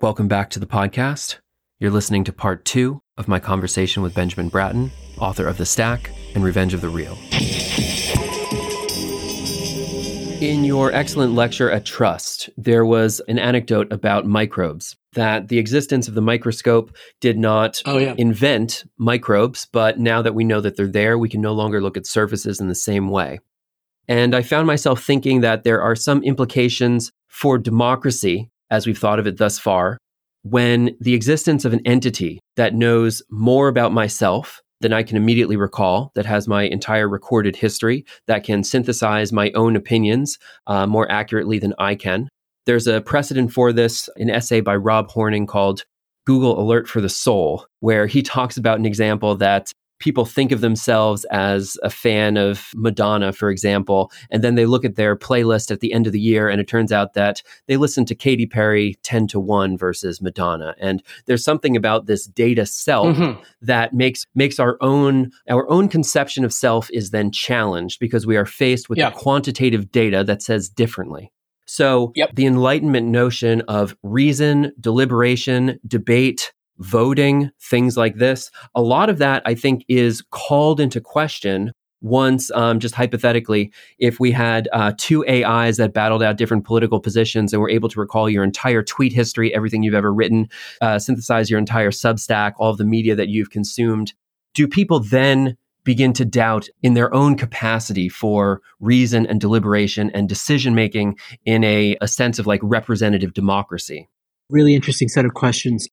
Welcome back to the podcast. You're listening to part two of my conversation with Benjamin Bratton, author of The Stack and Revenge of the Real. In your excellent lecture at Trust, there was an anecdote about microbes that the existence of the microscope did not oh, yeah. invent microbes, but now that we know that they're there, we can no longer look at surfaces in the same way. And I found myself thinking that there are some implications for democracy as we've thought of it thus far, when the existence of an entity that knows more about myself than I can immediately recall, that has my entire recorded history, that can synthesize my own opinions uh, more accurately than I can. There's a precedent for this, an essay by Rob Horning called Google Alert for the Soul, where he talks about an example that people think of themselves as a fan of Madonna, for example, and then they look at their playlist at the end of the year and it turns out that they listen to Katy Perry 10 to 1 versus Madonna. And there's something about this data self mm-hmm. that makes makes our own our own conception of self is then challenged because we are faced with yeah. quantitative data that says differently. So yep. the enlightenment notion of reason, deliberation, debate, voting, things like this. A lot of that, I think, is called into question once, um, just hypothetically, if we had uh, two AIs that battled out different political positions and were able to recall your entire tweet history, everything you've ever written, uh, synthesize your entire Substack, all of the media that you've consumed, do people then begin to doubt in their own capacity for reason and deliberation and decision making in a, a sense of like representative democracy? Really interesting set of questions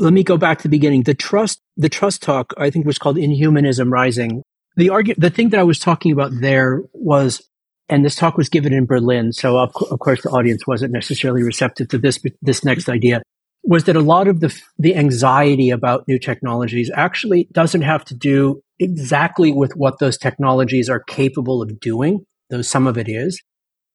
let me go back to the beginning. The trust, the trust talk, I think was called Inhumanism Rising. The argu- the thing that I was talking about there was, and this talk was given in Berlin. So of, of course the audience wasn't necessarily receptive to this, this next idea was that a lot of the, the anxiety about new technologies actually doesn't have to do exactly with what those technologies are capable of doing, though some of it is.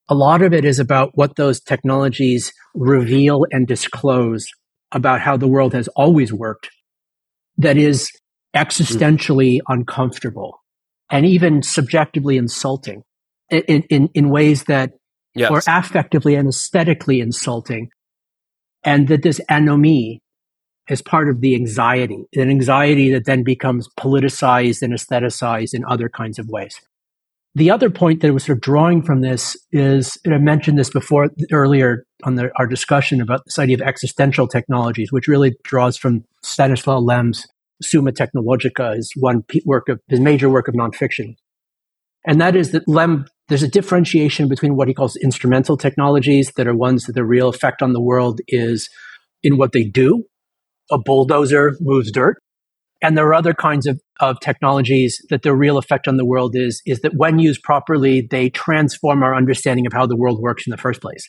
A lot of it is about what those technologies reveal and disclose about how the world has always worked that is existentially uncomfortable and even subjectively insulting in, in, in ways that yes. are affectively and aesthetically insulting. And that this anomie is part of the anxiety, an anxiety that then becomes politicized and aestheticized in other kinds of ways. The other point that I was sort of drawing from this is, and I mentioned this before earlier on the, our discussion about this idea of existential technologies, which really draws from Stanislaw Lem's Summa Technologica, is one work of his major work of nonfiction, and that is that Lem there's a differentiation between what he calls instrumental technologies that are ones that the real effect on the world is in what they do. A bulldozer moves dirt, and there are other kinds of, of technologies that the real effect on the world is, is that when used properly, they transform our understanding of how the world works in the first place.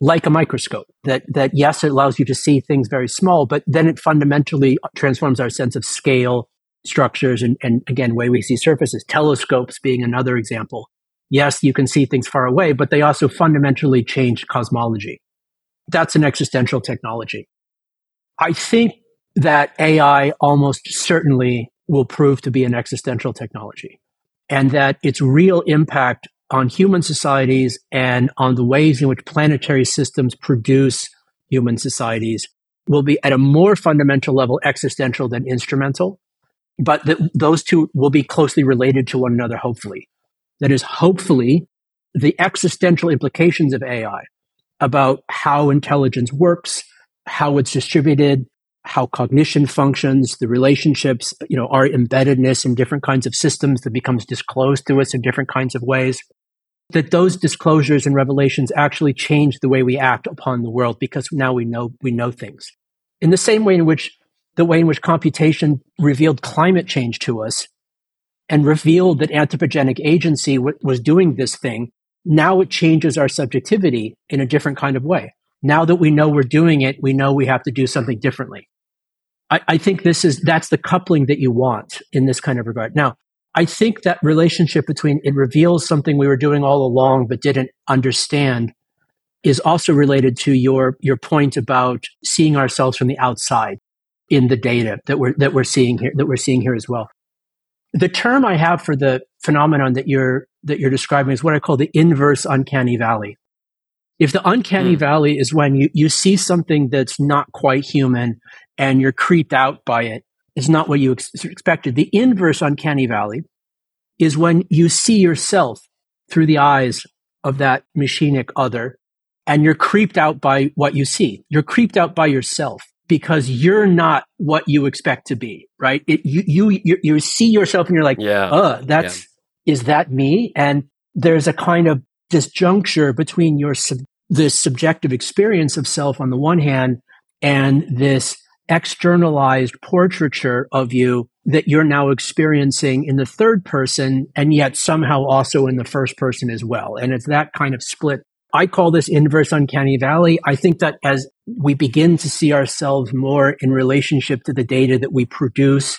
Like a microscope, that, that yes, it allows you to see things very small, but then it fundamentally transforms our sense of scale, structures, and, and again, way we see surfaces. Telescopes being another example. Yes, you can see things far away, but they also fundamentally change cosmology. That's an existential technology. I think that AI almost certainly will prove to be an existential technology and that its real impact on human societies and on the ways in which planetary systems produce human societies will be at a more fundamental level existential than instrumental, but that those two will be closely related to one another, hopefully. That is, hopefully, the existential implications of AI about how intelligence works, how it's distributed, how cognition functions, the relationships, you know, our embeddedness in different kinds of systems that becomes disclosed to us in different kinds of ways. That those disclosures and revelations actually change the way we act upon the world because now we know we know things. In the same way in which the way in which computation revealed climate change to us and revealed that anthropogenic agency w- was doing this thing, now it changes our subjectivity in a different kind of way. Now that we know we're doing it, we know we have to do something differently. I, I think this is that's the coupling that you want in this kind of regard. Now, I think that relationship between it reveals something we were doing all along but didn't understand is also related to your your point about seeing ourselves from the outside in the data that we're that we're seeing here that we're seeing here as well. The term I have for the phenomenon that you're that you're describing is what I call the inverse uncanny valley. If the uncanny mm. valley is when you, you see something that's not quite human and you're creeped out by it, is not what you ex- expected. The inverse uncanny valley is when you see yourself through the eyes of that machinic other and you're creeped out by what you see. You're creeped out by yourself because you're not what you expect to be, right? It, you, you, you, you, see yourself and you're like, yeah, uh, that's, yeah. is that me? And there's a kind of disjuncture between your, sub, this subjective experience of self on the one hand and this externalized portraiture of you that you're now experiencing in the third person and yet somehow also in the first person as well. And it's that kind of split I call this inverse uncanny valley. I think that as we begin to see ourselves more in relationship to the data that we produce,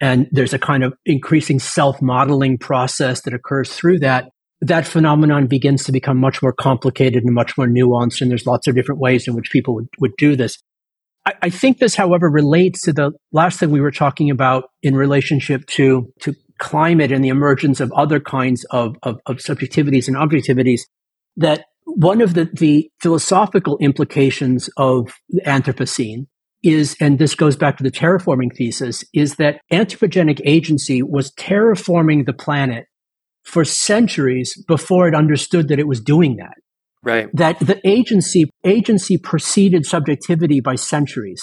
and there's a kind of increasing self modeling process that occurs through that, that phenomenon begins to become much more complicated and much more nuanced. And there's lots of different ways in which people would, would do this. I, I think this, however, relates to the last thing we were talking about in relationship to, to climate and the emergence of other kinds of, of, of subjectivities and objectivities that one of the, the philosophical implications of the Anthropocene is, and this goes back to the terraforming thesis, is that anthropogenic agency was terraforming the planet for centuries before it understood that it was doing that. Right. That the agency agency preceded subjectivity by centuries.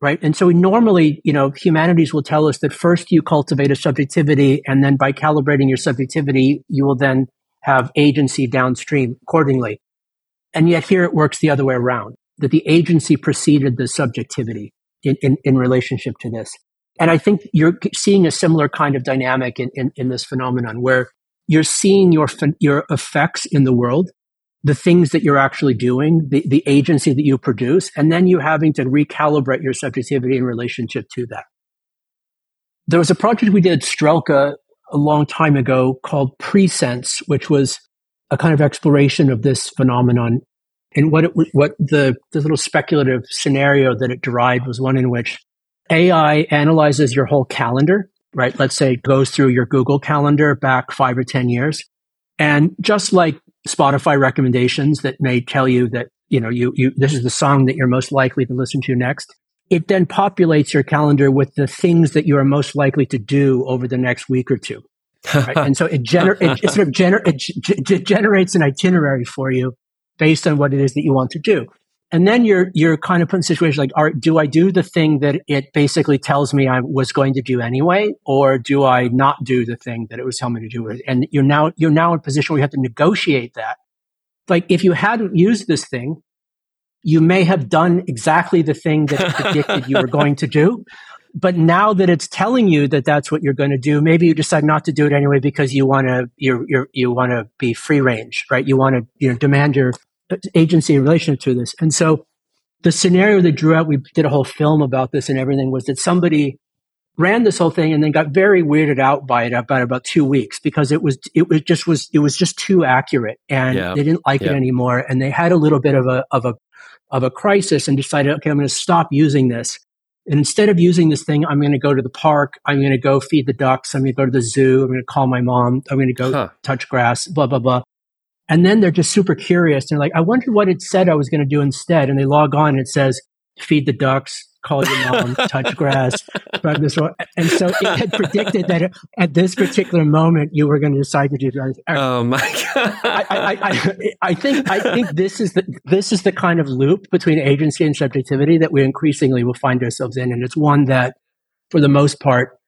Right. And so normally, you know, humanities will tell us that first you cultivate a subjectivity and then by calibrating your subjectivity, you will then have agency downstream accordingly. And yet here it works the other way around, that the agency preceded the subjectivity in, in, in relationship to this. And I think you're seeing a similar kind of dynamic in, in, in this phenomenon where you're seeing your, your effects in the world, the things that you're actually doing, the, the agency that you produce, and then you having to recalibrate your subjectivity in relationship to that. There was a project we did, Strelka, a long time ago called Presense, which was a kind of exploration of this phenomenon. And what it, what the, the little speculative scenario that it derived was one in which AI analyzes your whole calendar, right? Let's say it goes through your Google calendar back five or 10 years. And just like Spotify recommendations that may tell you that, you know, you, you, this is the song that you're most likely to listen to next it then populates your calendar with the things that you are most likely to do over the next week or two. Right? and so it, gener- it, it sort of gener- it g- generates an itinerary for you based on what it is that you want to do. And then you're you're kind of put in a situation like, all right, do I do the thing that it basically tells me I was going to do anyway, or do I not do the thing that it was telling me to do? And you're now you're now in a position where you have to negotiate that. Like if you hadn't used this thing, you may have done exactly the thing that predicted you were going to do. But now that it's telling you that that's what you're going to do, maybe you decide not to do it anyway because you want to you you want to be free range, right? You want to you know demand your agency in relation to this. And so the scenario that drew out, we did a whole film about this and everything was that somebody ran this whole thing and then got very weirded out by it about about two weeks because it was it was just was it was just too accurate and yeah. they didn't like yeah. it anymore and they had a little bit of a of a of a crisis and decided, okay, I'm going to stop using this. And instead of using this thing, I'm going to go to the park. I'm going to go feed the ducks. I'm going to go to the zoo. I'm going to call my mom. I'm going to go huh. touch grass, blah, blah, blah. And then they're just super curious. They're like, I wonder what it said I was going to do instead. And they log on and it says, feed the ducks, call your mom, touch grass, this. And so it had predicted that at this particular moment you were going to decide to do that. Oh my god! I, I, I, I, think I think this is the this is the kind of loop between agency and subjectivity that we increasingly will find ourselves in, and it's one that, for the most part,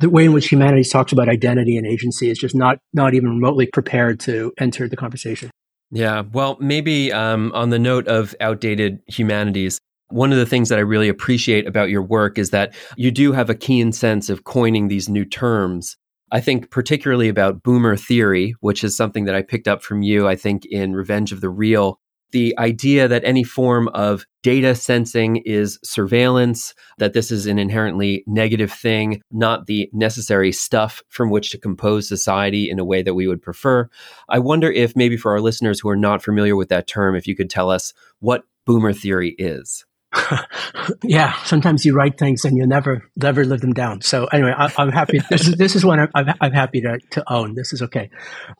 the way in which humanity talks about identity and agency is just not not even remotely prepared to enter the conversation. Yeah, well, maybe um, on the note of outdated humanities, one of the things that I really appreciate about your work is that you do have a keen sense of coining these new terms. I think particularly about boomer theory, which is something that I picked up from you, I think, in Revenge of the Real. The idea that any form of data sensing is surveillance, that this is an inherently negative thing, not the necessary stuff from which to compose society in a way that we would prefer. I wonder if maybe for our listeners who are not familiar with that term, if you could tell us what boomer theory is. yeah, sometimes you write things and you never never live them down. So anyway, I, am happy. This is this is one I'm, I'm happy to, to own. This is okay.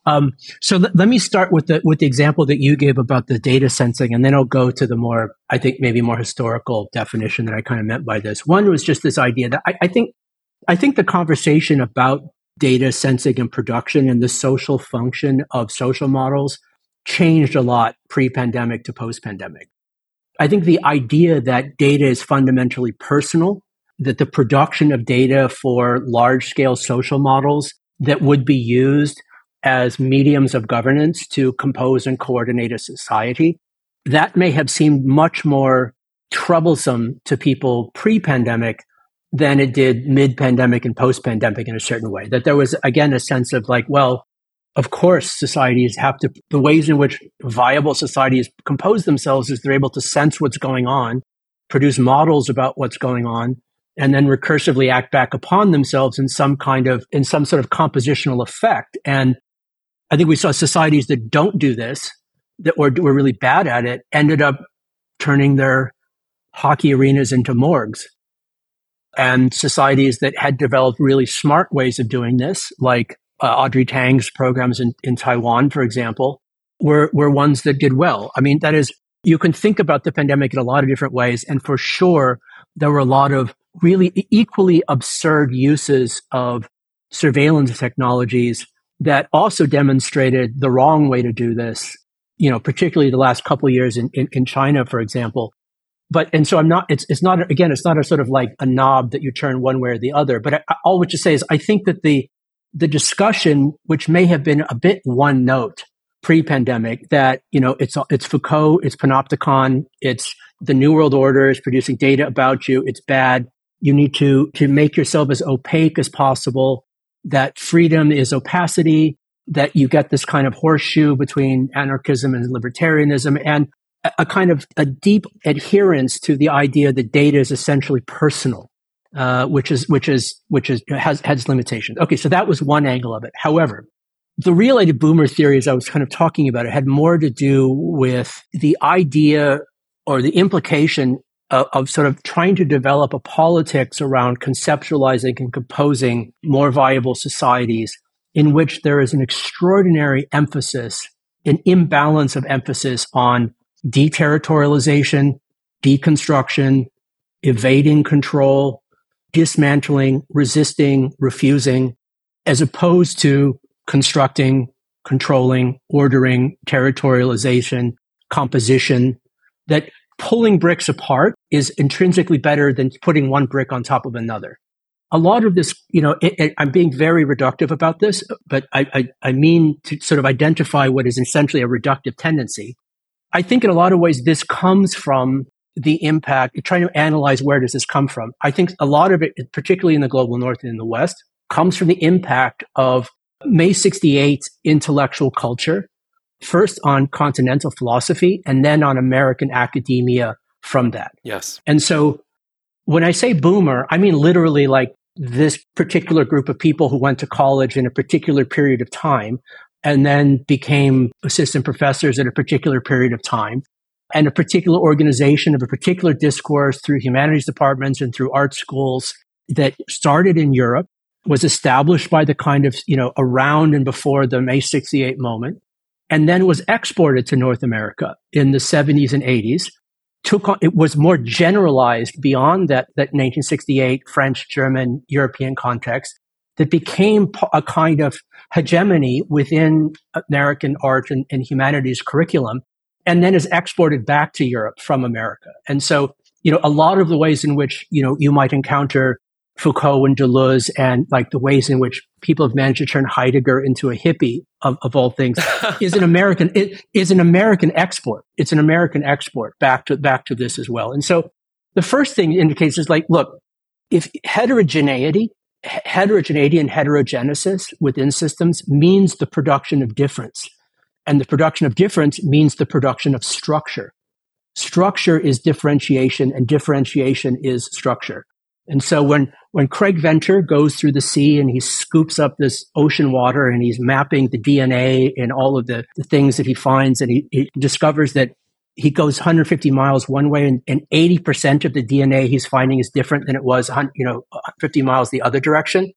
Um, so l- let me start with the with the example that you gave about the data sensing, and then I'll go to the more I think maybe more historical definition that I kind of meant by this. One was just this idea that I, I think I think the conversation about data sensing and production and the social function of social models changed a lot pre-pandemic to post-pandemic. I think the idea that data is fundamentally personal, that the production of data for large scale social models that would be used as mediums of governance to compose and coordinate a society, that may have seemed much more troublesome to people pre pandemic than it did mid pandemic and post pandemic in a certain way. That there was, again, a sense of like, well, of course, societies have to, the ways in which viable societies compose themselves is they're able to sense what's going on, produce models about what's going on, and then recursively act back upon themselves in some kind of, in some sort of compositional effect. And I think we saw societies that don't do this, that were, were really bad at it, ended up turning their hockey arenas into morgues. And societies that had developed really smart ways of doing this, like uh, Audrey Tang's programs in, in Taiwan, for example, were, were ones that did well. I mean, that is, you can think about the pandemic in a lot of different ways. And for sure, there were a lot of really equally absurd uses of surveillance technologies that also demonstrated the wrong way to do this, you know, particularly the last couple years in, in, in China, for example. But, and so I'm not, it's, it's not, again, it's not a sort of like a knob that you turn one way or the other. But I, all which to say is I think that the, the discussion, which may have been a bit one note pre-pandemic, that you know it's it's Foucault, it's panopticon, it's the New World Order is producing data about you. It's bad. You need to to make yourself as opaque as possible. That freedom is opacity. That you get this kind of horseshoe between anarchism and libertarianism, and a, a kind of a deep adherence to the idea that data is essentially personal uh, which is which is which is has has limitations. Okay, so that was one angle of it. However, the related boomer theory, as I was kind of talking about, it had more to do with the idea or the implication of, of, sort of trying to develop a politics around conceptualizing and composing more viable societies in which there is an extraordinary emphasis, an imbalance of emphasis on deterritorialization, deconstruction, evading control, dismantling, resisting, refusing, as opposed to constructing, controlling, ordering, territorialization, composition, that pulling bricks apart is intrinsically better than putting one brick on top of another. A lot of this, you know, it, it, I'm being very reductive about this, but I, I, I mean to sort of identify what is essentially a reductive tendency. I think in a lot of ways, this comes from the impact, trying to analyze where does this come from. I think a lot of it, particularly in the global north and in the west, comes from the impact of May 68 intellectual culture, first on continental philosophy and then on American academia from that. Yes. And so when I say boomer, I mean literally like this particular group of people who went to college in a particular period of time and then became assistant professors at a particular period of time and a particular organization of a particular discourse through humanities departments and through art schools that started in Europe, was established by the kind of, you know, around and before the May 68 moment, and then was exported to North America in the 70s and 80s. Took on, it was more generalized beyond that, that 1968 French, German, European context that became a kind of hegemony within American art and, and humanities curriculum and then is exported back to Europe from America. And so, you know, a lot of the ways in which, you know, you might encounter Foucault and Deleuze and like the ways in which people have managed to turn Heidegger into a hippie of, of all things is an American, it is an American export. It's an American export back to, back to this as well. And so the first thing indicates is like, look, if heterogeneity, heterogeneity and heterogenesis within systems means the production of difference and the production of difference means the production of structure. Structure is differentiation and differentiation is structure. And so when, when Craig Venter goes through the sea and he scoops up this ocean water and he's mapping the DNA and all of the, the things that he finds and he, he discovers that he goes 150 miles one way and, and 80% of the DNA he's finding is different than it was, you know, 50 miles the other direction.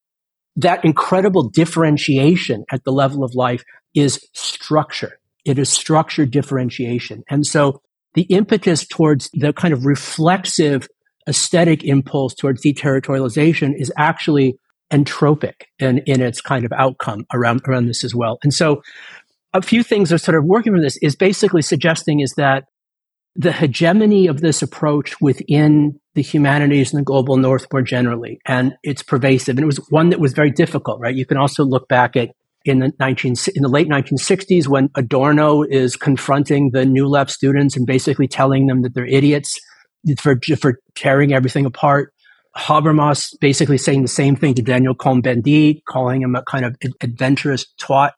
That incredible differentiation at the level of life is structure. It is structure differentiation. And so the impetus towards the kind of reflexive aesthetic impulse towards deterritorialization is actually entropic in, in its kind of outcome around, around this as well. And so a few things are sort of working from this is basically suggesting is that the hegemony of this approach within the humanities and the global north more generally, and it's pervasive. And it was one that was very difficult, right? You can also look back at in the 19 in the late 1960s when Adorno is confronting the new left students and basically telling them that they're idiots for for tearing everything apart. Habermas basically saying the same thing to Daniel Cohn-Bendit, calling him a kind of adventurous twat.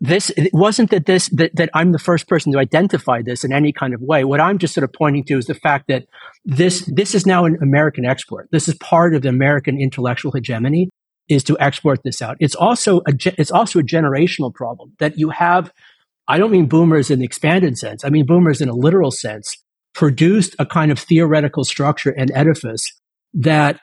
This it wasn't that this that, that i'm the first person to identify this in any kind of way. What i'm just sort of pointing to is the fact that this this is now an american export this is part of the american intellectual hegemony is to export this out. It's also a it's also a generational problem that you have i don't mean boomers in the expanded sense i mean boomers in a literal sense produced a kind of theoretical structure and edifice that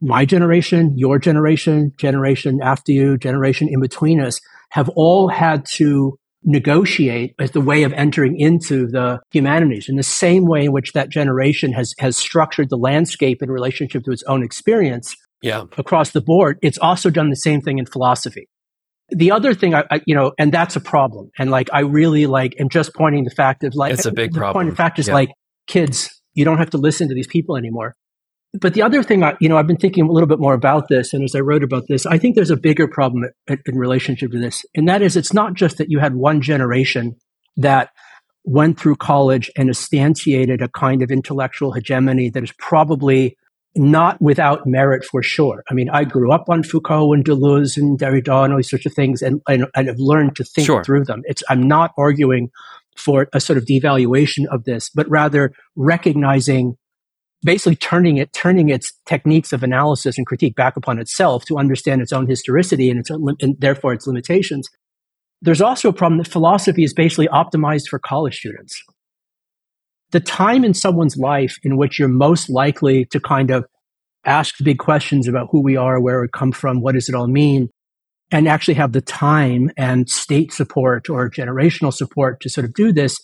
my generation, your generation, generation after you, generation in between us have all had to negotiate as the way of entering into the humanities. In the same way in which that generation has, has structured the landscape in relationship to its own experience yeah. across the board. It's also done the same thing in philosophy. The other thing, I, I, you know, and that's a problem. And like, I really like, am just pointing the fact of like, it's a big the problem. point of fact is yeah. like, kids, you don't have to listen to these people anymore but the other thing, I, you know, I've been thinking a little bit more about this, and as I wrote about this, I think there's a bigger problem in, in relationship to this, and that is, it's not just that you had one generation that went through college and instantiated a kind of intellectual hegemony that is probably not without merit for sure. I mean, I grew up on Foucault and Deleuze and Derrida and all these sorts of things, and, and, and have learned to think sure. through them. It's I'm not arguing for a sort of devaluation of this, but rather recognizing basically turning it, turning its techniques of analysis and critique back upon itself to understand its own historicity and its own, and therefore its limitations. There's also a problem that philosophy is basically optimized for college students. The time in someone's life in which you're most likely to kind of ask big questions about who we are, where we come from, what does it all mean, and actually have the time and state support or generational support to sort of do this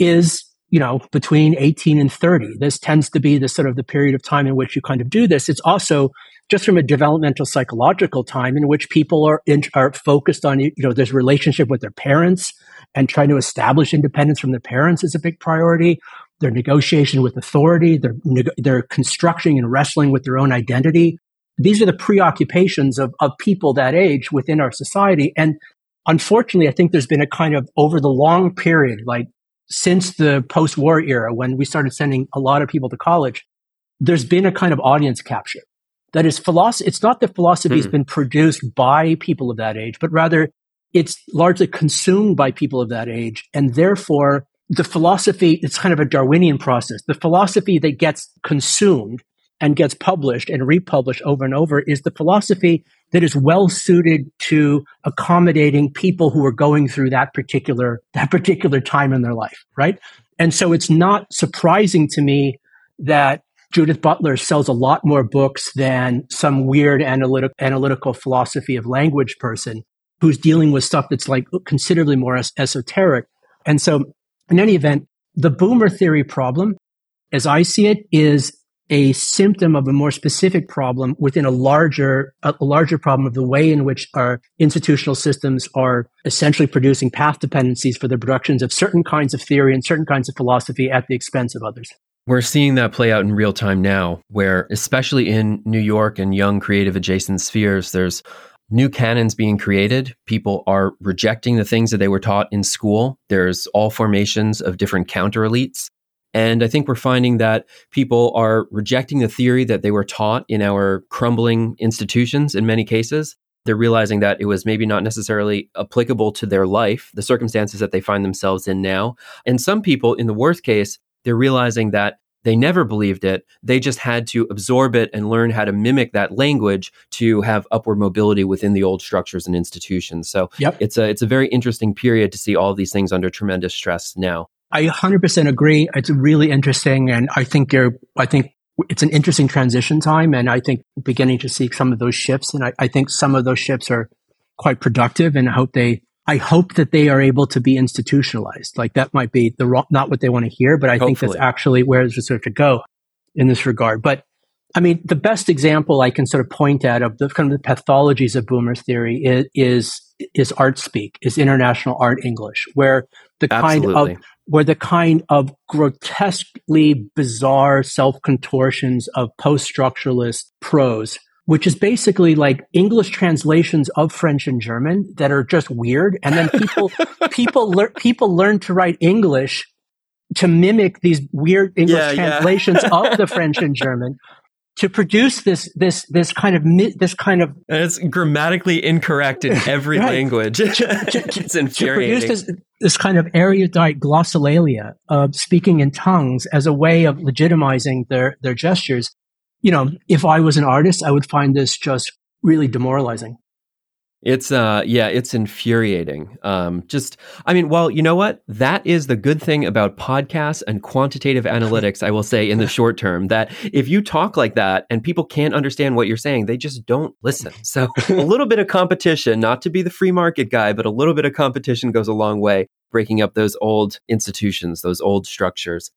is you know, between 18 and 30. This tends to be the sort of the period of time in which you kind of do this. It's also just from a developmental psychological time in which people are in, are focused on you know there's relationship with their parents and trying to establish independence from their parents is a big priority. Their negotiation with authority, their their constructing and wrestling with their own identity. These are the preoccupations of of people that age within our society, and unfortunately, I think there's been a kind of over the long period, like since the post war era, when we started sending a lot of people to college, there's been a kind of audience capture. That is philosophy. It's not that philosophy has mm. been produced by people of that age, but rather it's largely consumed by people of that age. And therefore, the philosophy, it's kind of a Darwinian process. The philosophy that gets consumed and gets published and republished over and over is the philosophy that is well suited to accommodating people who are going through that particular that particular time in their life right and so it's not surprising to me that Judith Butler sells a lot more books than some weird analytic, analytical philosophy of language person who's dealing with stuff that's like considerably more es- esoteric. And so, in any event, the boomer theory problem, as I see it, is a symptom of a more specific problem within a larger a larger problem of the way in which our institutional systems are essentially producing path dependencies for the productions of certain kinds of theory and certain kinds of philosophy at the expense of others. We're seeing that play out in real time now, where especially in New York and young creative adjacent spheres, there's new canons being created. People are rejecting the things that they were taught in school. There's all formations of different counter elites and I think we're finding that people are rejecting the theory that they were taught in our crumbling institutions in many cases. They're realizing that it was maybe not necessarily applicable to their life, the circumstances that they find themselves in now. And some people, in the worst case, they're realizing that they never believed it. They just had to absorb it and learn how to mimic that language to have upward mobility within the old structures and institutions. So yep. it's a it's a very interesting period to see all these things under tremendous stress now. I 100% agree. It's really interesting. And I think you're, I think it's an interesting transition time. And I think beginning to see some of those shifts. And I, I think some of those shifts are quite productive. And I hope they, I hope that they are able to be institutionalized. Like that might be the wrong, not what they want to hear, but I Hopefully. think that's actually where there's research to go in this regard. But I mean, the best example I can sort of point at of the kind of the pathologies of boomer theory is, is, is art speak, is international art English, where the Absolutely. kind of where the kind of grotesquely bizarre self contortions of post structuralist prose, which is basically like English translations of French and German that are just weird, and then people people learn people learn to write English to mimic these weird English yeah, translations yeah. of the French and German to produce this this this kind of this kind of and it's grammatically incorrect in every right. language. to, to, it's infuriating. To produce this, this kind of erudite glossolalia of speaking in tongues as a way of legitimizing their their gestures. You know, if I was an artist, I would find this just really demoralizing. It's uh yeah, it's infuriating. Um just I mean, well, you know what? That is the good thing about podcasts and quantitative analytics, I will say in the short term, that if you talk like that and people can't understand what you're saying, they just don't listen. So a little bit of competition, not to be the free market guy, but a little bit of competition goes a long way breaking up those old institutions, those old structures.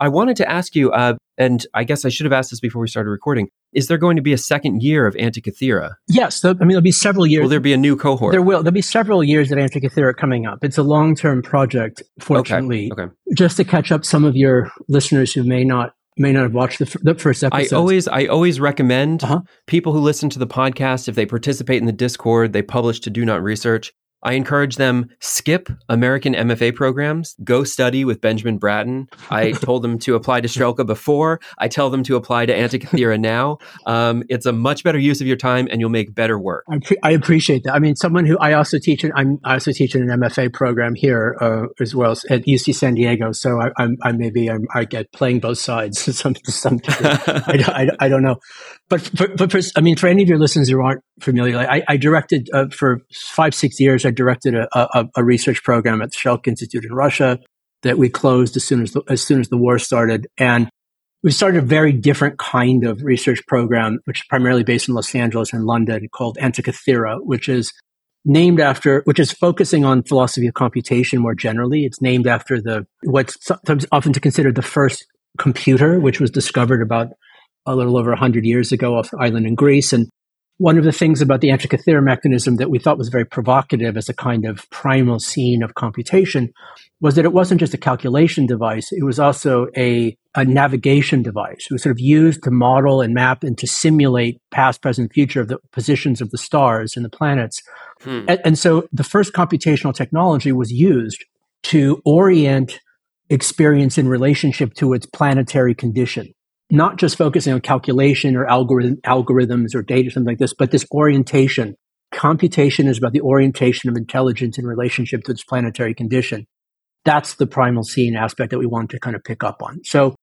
I wanted to ask you, uh, and I guess I should have asked this before we started recording. Is there going to be a second year of Antikythera? Yes. I mean, there'll be several years. Will there be a new cohort? There will. There'll be several years of Antikythera coming up. It's a long term project, fortunately. Okay. okay. Just to catch up some of your listeners who may not may not have watched the, the first episode. I always I always recommend uh-huh. people who listen to the podcast if they participate in the Discord, they publish to Do Not Research. I encourage them skip American MFA programs, go study with Benjamin Bratton. I told them to apply to Strelka before. I tell them to apply to Antikythera now. Um, it's a much better use of your time, and you'll make better work. I, pre- I appreciate that. I mean, someone who I also teach, in, I'm I also teach in an MFA program here uh, as well at UC San Diego. So I, I'm, I maybe I'm, i get playing both sides to some to some degree. I, I, I, don't know, but for, but for, I mean, for any of your listeners who aren't familiar, like I, I directed uh, for five six years. I directed a, a, a research program at the Strelka Institute in Russia that we closed as soon as the, as soon as the war started, and we started a very different kind of research program, which is primarily based in Los Angeles and London, called Antikythera, which is named after, which is focusing on philosophy of computation more generally. It's named after the what's sometimes often to consider the first computer, which was discovered about a little over 100 years ago off the island in Greece. And one of the things about the Antikythera mechanism that we thought was very provocative as a kind of primal scene of computation was that it wasn't just a calculation device, it was also a, a navigation device. It was sort of used to model and map and to simulate past, present, future of the positions of the stars and the planets. Hmm. And, and so the first computational technology was used to orient experience in relationship to its planetary condition not just focusing on calculation or algorithm, algorithms or data, something like this, but this orientation. Computation is about the orientation of intelligence in relationship to its planetary condition. That's the primal scene aspect that we want to kind of pick up on. So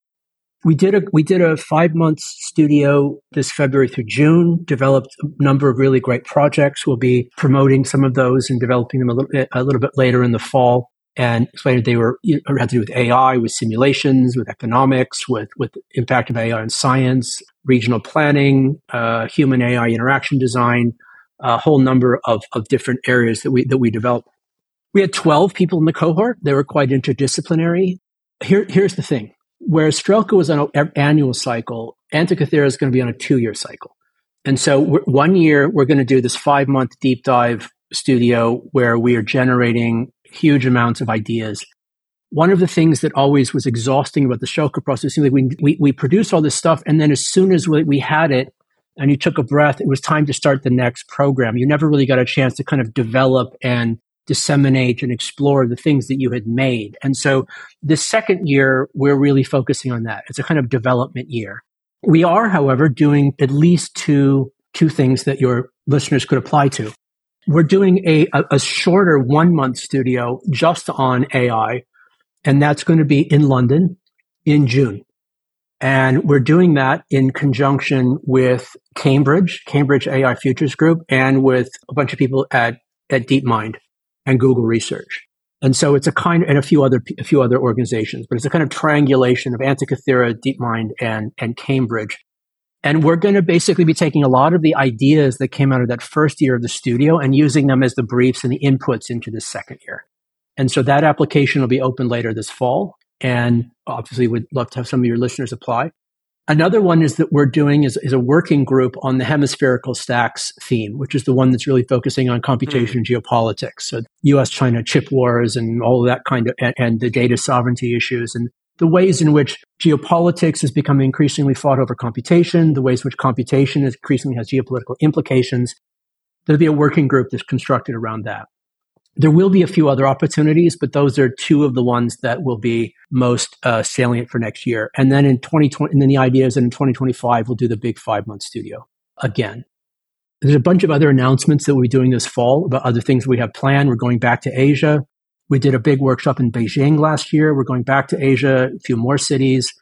we did a we did a five month studio this February through June. Developed a number of really great projects. We'll be promoting some of those and developing them a little, a little bit later in the fall and explained they were had to do with AI, with simulations, with economics, with with impact of AI on science, regional planning, uh, human AI interaction design, a whole number of, of different areas that we that we developed. We had 12 people in the cohort. They were quite interdisciplinary. Here, here's the thing. Whereas Strelka was on an annual cycle, Antikythera is going to be on a two-year cycle. And so one year, we're going to do this five-month deep dive studio where we are generating huge amounts of ideas. One of the things that always was exhausting about the Strelka process is like we, we, we produced all this stuff, and then as soon as we, we had it and you took a breath, it was time to start the next program. You never really got a chance to kind of develop and disseminate and explore the things that you had made. And so the second year, we're really focusing on that. It's a kind of development year. We are, however, doing at least two, two things that your listeners could apply to we're doing a, a, shorter one month studio just on AI, and that's going to be in London in June. And we're doing that in conjunction with Cambridge, Cambridge AI Futures Group, and with a bunch of people at, at DeepMind and Google Research. And so it's a kind and a few other a few other organizations, but it's a kind of triangulation of Antikythera, DeepMind, and and Cambridge. And we're going to basically be taking a lot of the ideas that came out of that first year of the studio and using them as the briefs and the inputs into the second year. And so that application will be open later this fall. And obviously, we'd love to have some of your listeners apply. Another one is that we're doing is, is a working group on the hemispherical stacks theme, which is the one that's really focusing on computation mm. and geopolitics. So US China chip wars and all of that kind of, and, and, the data sovereignty issues and the ways in which geopolitics is becoming increasingly fought over computation, the ways in which computation increasingly has geopolitical implications. There'll be a working group that's constructed around that. There will be a few other opportunities, but those are two of the ones that will be most uh, salient for next year. And then in 2020, and then the idea is that in 2025, we'll do the big five month studio again. There's a bunch of other announcements that we'll be doing this fall about other things we have planned. We're going back to Asia. We did a big workshop in Beijing last year. We're going back to Asia, a few more cities.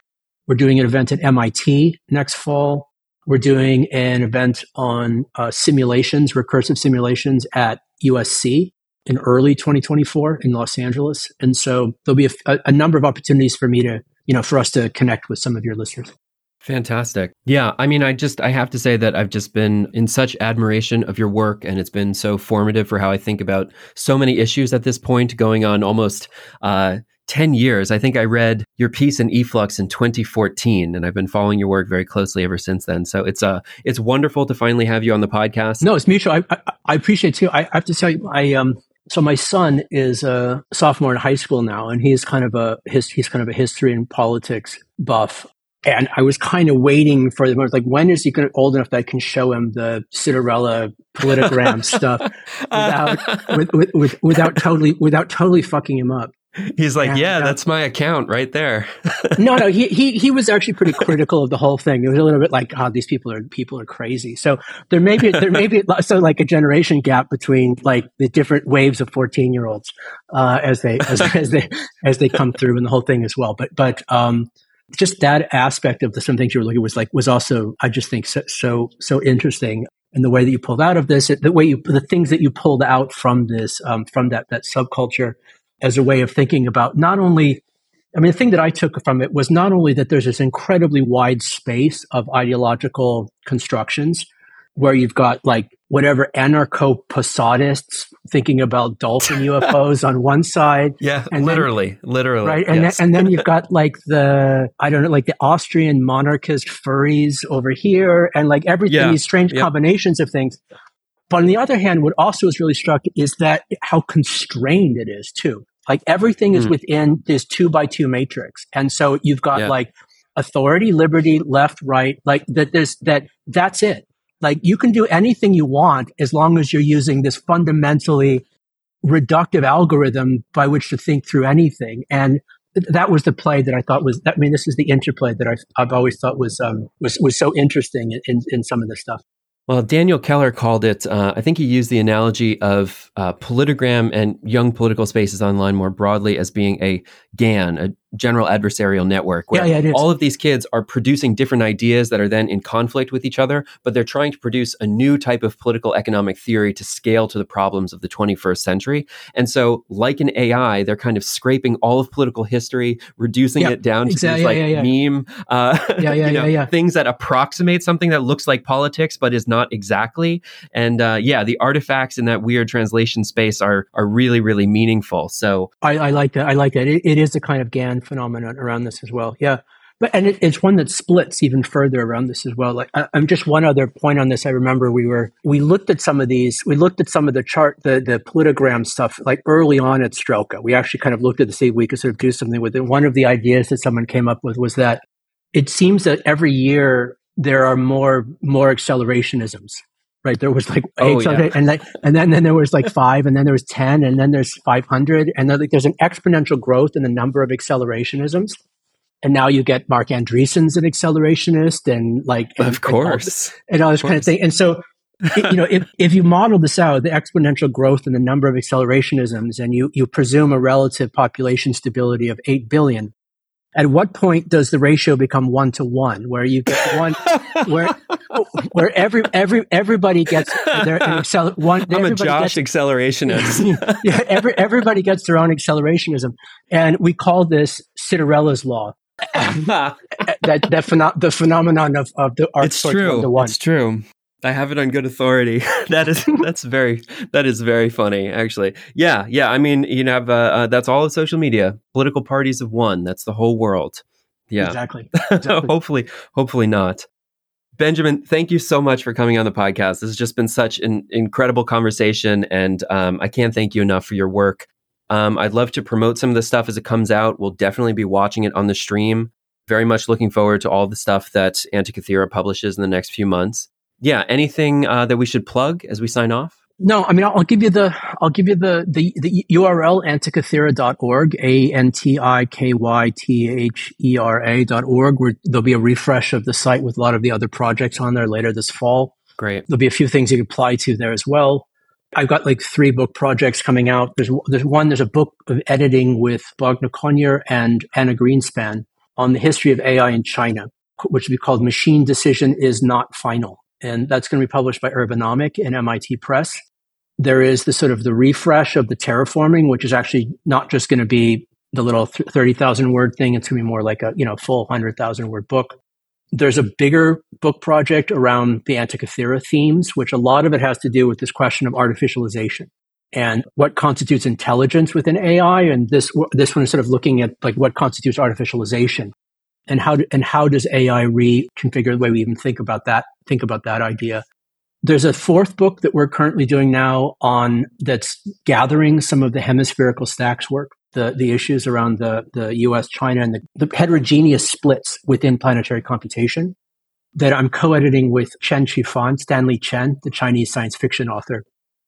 We're doing an event at MIT next fall. We're doing an event on uh, simulations, recursive simulations at USC in early 2024 in Los Angeles. And so there'll be a, a, number of opportunities for me to, you know, for us to connect with some of your listeners. Fantastic. Yeah. I mean, I just, I have to say that I've just been in such admiration of your work and it's been so formative for how I think about so many issues at this point, going on almost, uh, 10 years. I think I read your piece in eFlux in 2014 and I've been following your work very closely ever since then. So it's uh it's wonderful to finally have you on the podcast. No, it's mutual. I, I, I appreciate too. I, I have to tell you, I um so my son is a sophomore in high school now, and he's kind of a his, he's kind of a history and politics buff. And I was kind of waiting for the moment, like, when is he going to old enough that I can show him the Citarella politigram stuff without with, with, with, without totally without totally fucking him up. He's like, and, yeah, uh, that's my account right there. no, no, he, he he was actually pretty critical of the whole thing. It was a little bit like, oh, these people are people are crazy. So there may be there may be so like a generation gap between like the different waves of fourteen year olds uh, as they as, as they as they come through and the whole thing as well. But but um, just that aspect of the some things you were looking was like was also I just think so so, so interesting. And the way that you pulled out of this, the way you, the things that you pulled out from this, um, from that that subculture, as a way of thinking about not only I mean, the thing that I took from it was not only that there's this incredibly wide space of ideological constructions where you've got like whatever anarcho Posadists thinking about dolphin UFOs on one side. Yeah, and literally, then, literally. Right. And, yes. then, and then you've got like the, I don't know, like the Austrian monarchist furries over here and like everything, yeah. these strange yep. combinations of things. But on the other hand, what also is really struck is that how constrained it is too. Like everything mm. is hmm. within this two by two matrix. And so you've got yeah. like authority, liberty, left, right, like that there's that that's it. Like you can do anything you want as long as you're using this fundamentally reductive algorithm by which to think through anything. And that was the play that I thought was, I mean, this is the interplay that I've, I've always thought was, um, was, was so interesting in, in, in some of this stuff. Well, Daniel Keller called it, uh, I think he used the analogy of uh, politigram and young political spaces online more broadly as being a GAN, a general adversarial network where yeah, yeah, all of these kids are producing different ideas that are then in conflict with each other, but they're trying to produce a new type of political economic theory to scale to the problems of the 21st century. And so, like an AI, they're kind of scraping all of political history, reducing yeah, it down to exactly, these like meme, uh, yeah, yeah, you know, yeah, things that approximate something that looks like politics but is not exactly. And uh, yeah, the artifacts in that weird translation space are are really really meaningful. So I, I like that. I like that. It, it is a kind of GAN phenomenon around this as well. Yeah. But, and it, it's one that splits even further around this as well. Like, I, am just one other point on this. I remember we were, we looked at some of these, we looked at some of the chart, the, the politigram stuff, like early on at Strelka. We actually kind of looked at to see if we could sort of do something with it. One of the ideas that someone came up with was that it seems that every year there are more, more accelerationisms right? There was like oh, yeah. and like, and then, then there was like five, and then there was ten, and then there's five hundred, and then like there's an exponential growth in the number of accelerationisms. And now you get Marc Andreessen's an accelerationist, and like and, of course, and all, and all this kind of thing. And so, you know, if if you model this out, the exponential growth in the number of accelerationisms, and you you presume a relative population stability of eight billion, at what point does the ratio become one to one where you get one where where every every everybody gets their accel- one. I'm a Josh gets, accelerationist. yeah, every everybody gets their own accelerationism, and we call this Citarella's law. that that pheno- the phenomenon of, of the art it's true. The one. It's true. I have it on good authority. that is that's very that is very funny actually. Yeah, yeah. I mean, you have uh, uh, that's all of social media. Political parties have won. That's the whole world. Yeah, exactly. exactly. hopefully, hopefully not. Benjamin, thank you so much for coming on the podcast. This has just been such an incredible conversation, and um, I can't thank you enough for your work. Um, I'd love to promote some of the stuff as it comes out. We'll definitely be watching it on the stream. Very much looking forward to all the stuff that Antikythera publishes in the next few months yeah, anything uh, that we should plug as we sign off? No, I mean I'll, give you the I'll give you the the, the URL antikythera.org a n t i k y t h e r a dot org where there'll be a refresh of the site with a lot of the other projects on there later this fall. Great. There'll be a few things you can apply to there as well. I've got like three book projects coming out. There's there's one there's a book of editing with Bogna Konior and Anna Greenspan on the history of AI in China, which will be called Machine Decision is Not Final and that's going to be published by Urbanomic and MIT Press. There is the sort of the refresh of the terraforming, which is actually not just going to be the little 30,000 word thing. It's going to be more like a, you know, full 100,000 word book. There's a bigger book project around the Antikythera themes, which a lot of it has to do with this question of artificialization and what constitutes intelligence within AI. And this, this one is sort of looking at like what constitutes artificialization and how do, and how does AI reconfigure the way we even think about that think about that idea. There's a fourth book that we're currently doing now on that's gathering some of the hemispherical stacks work, the the issues around the the U.S. China and the, the heterogeneous splits within planetary computation. That I'm co-editing with Chen Qiufan, Stanley Chen, the Chinese science fiction author,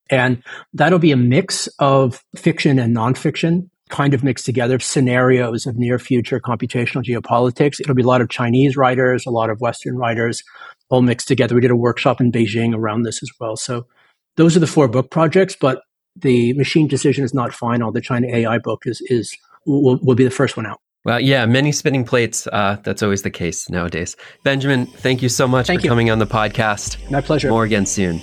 and that'll be a mix of fiction and nonfiction kind of mixed together scenarios of near future computational geopolitics. It'll be a lot of Chinese writers, a lot of Western writers, all mixed together. We did a workshop in Beijing around this as well. So those are the four book projects, but the machine decision is not final. The China AI book is, is will, will be the first one out. Well, yeah, many spinning plates. Uh, that's always the case nowadays. Benjamin, thank you so much thank for you. coming on the podcast. My pleasure. More again soon.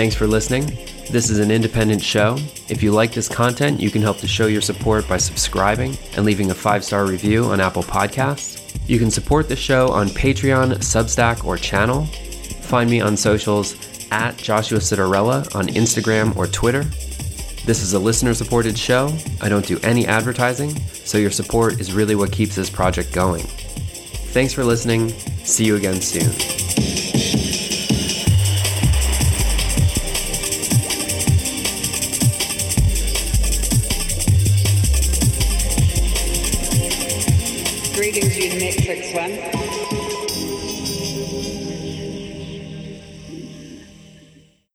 Thanks for listening. This is an independent show. If you like this content, you can help to show your support by subscribing and leaving a five star review on Apple Podcasts. You can support the show on Patreon, Substack, or channel. Find me on socials at Joshua Citarella on Instagram or Twitter. This is a listener supported show. I don't do any advertising, so your support is really what keeps this project going. Thanks for listening. See you again soon.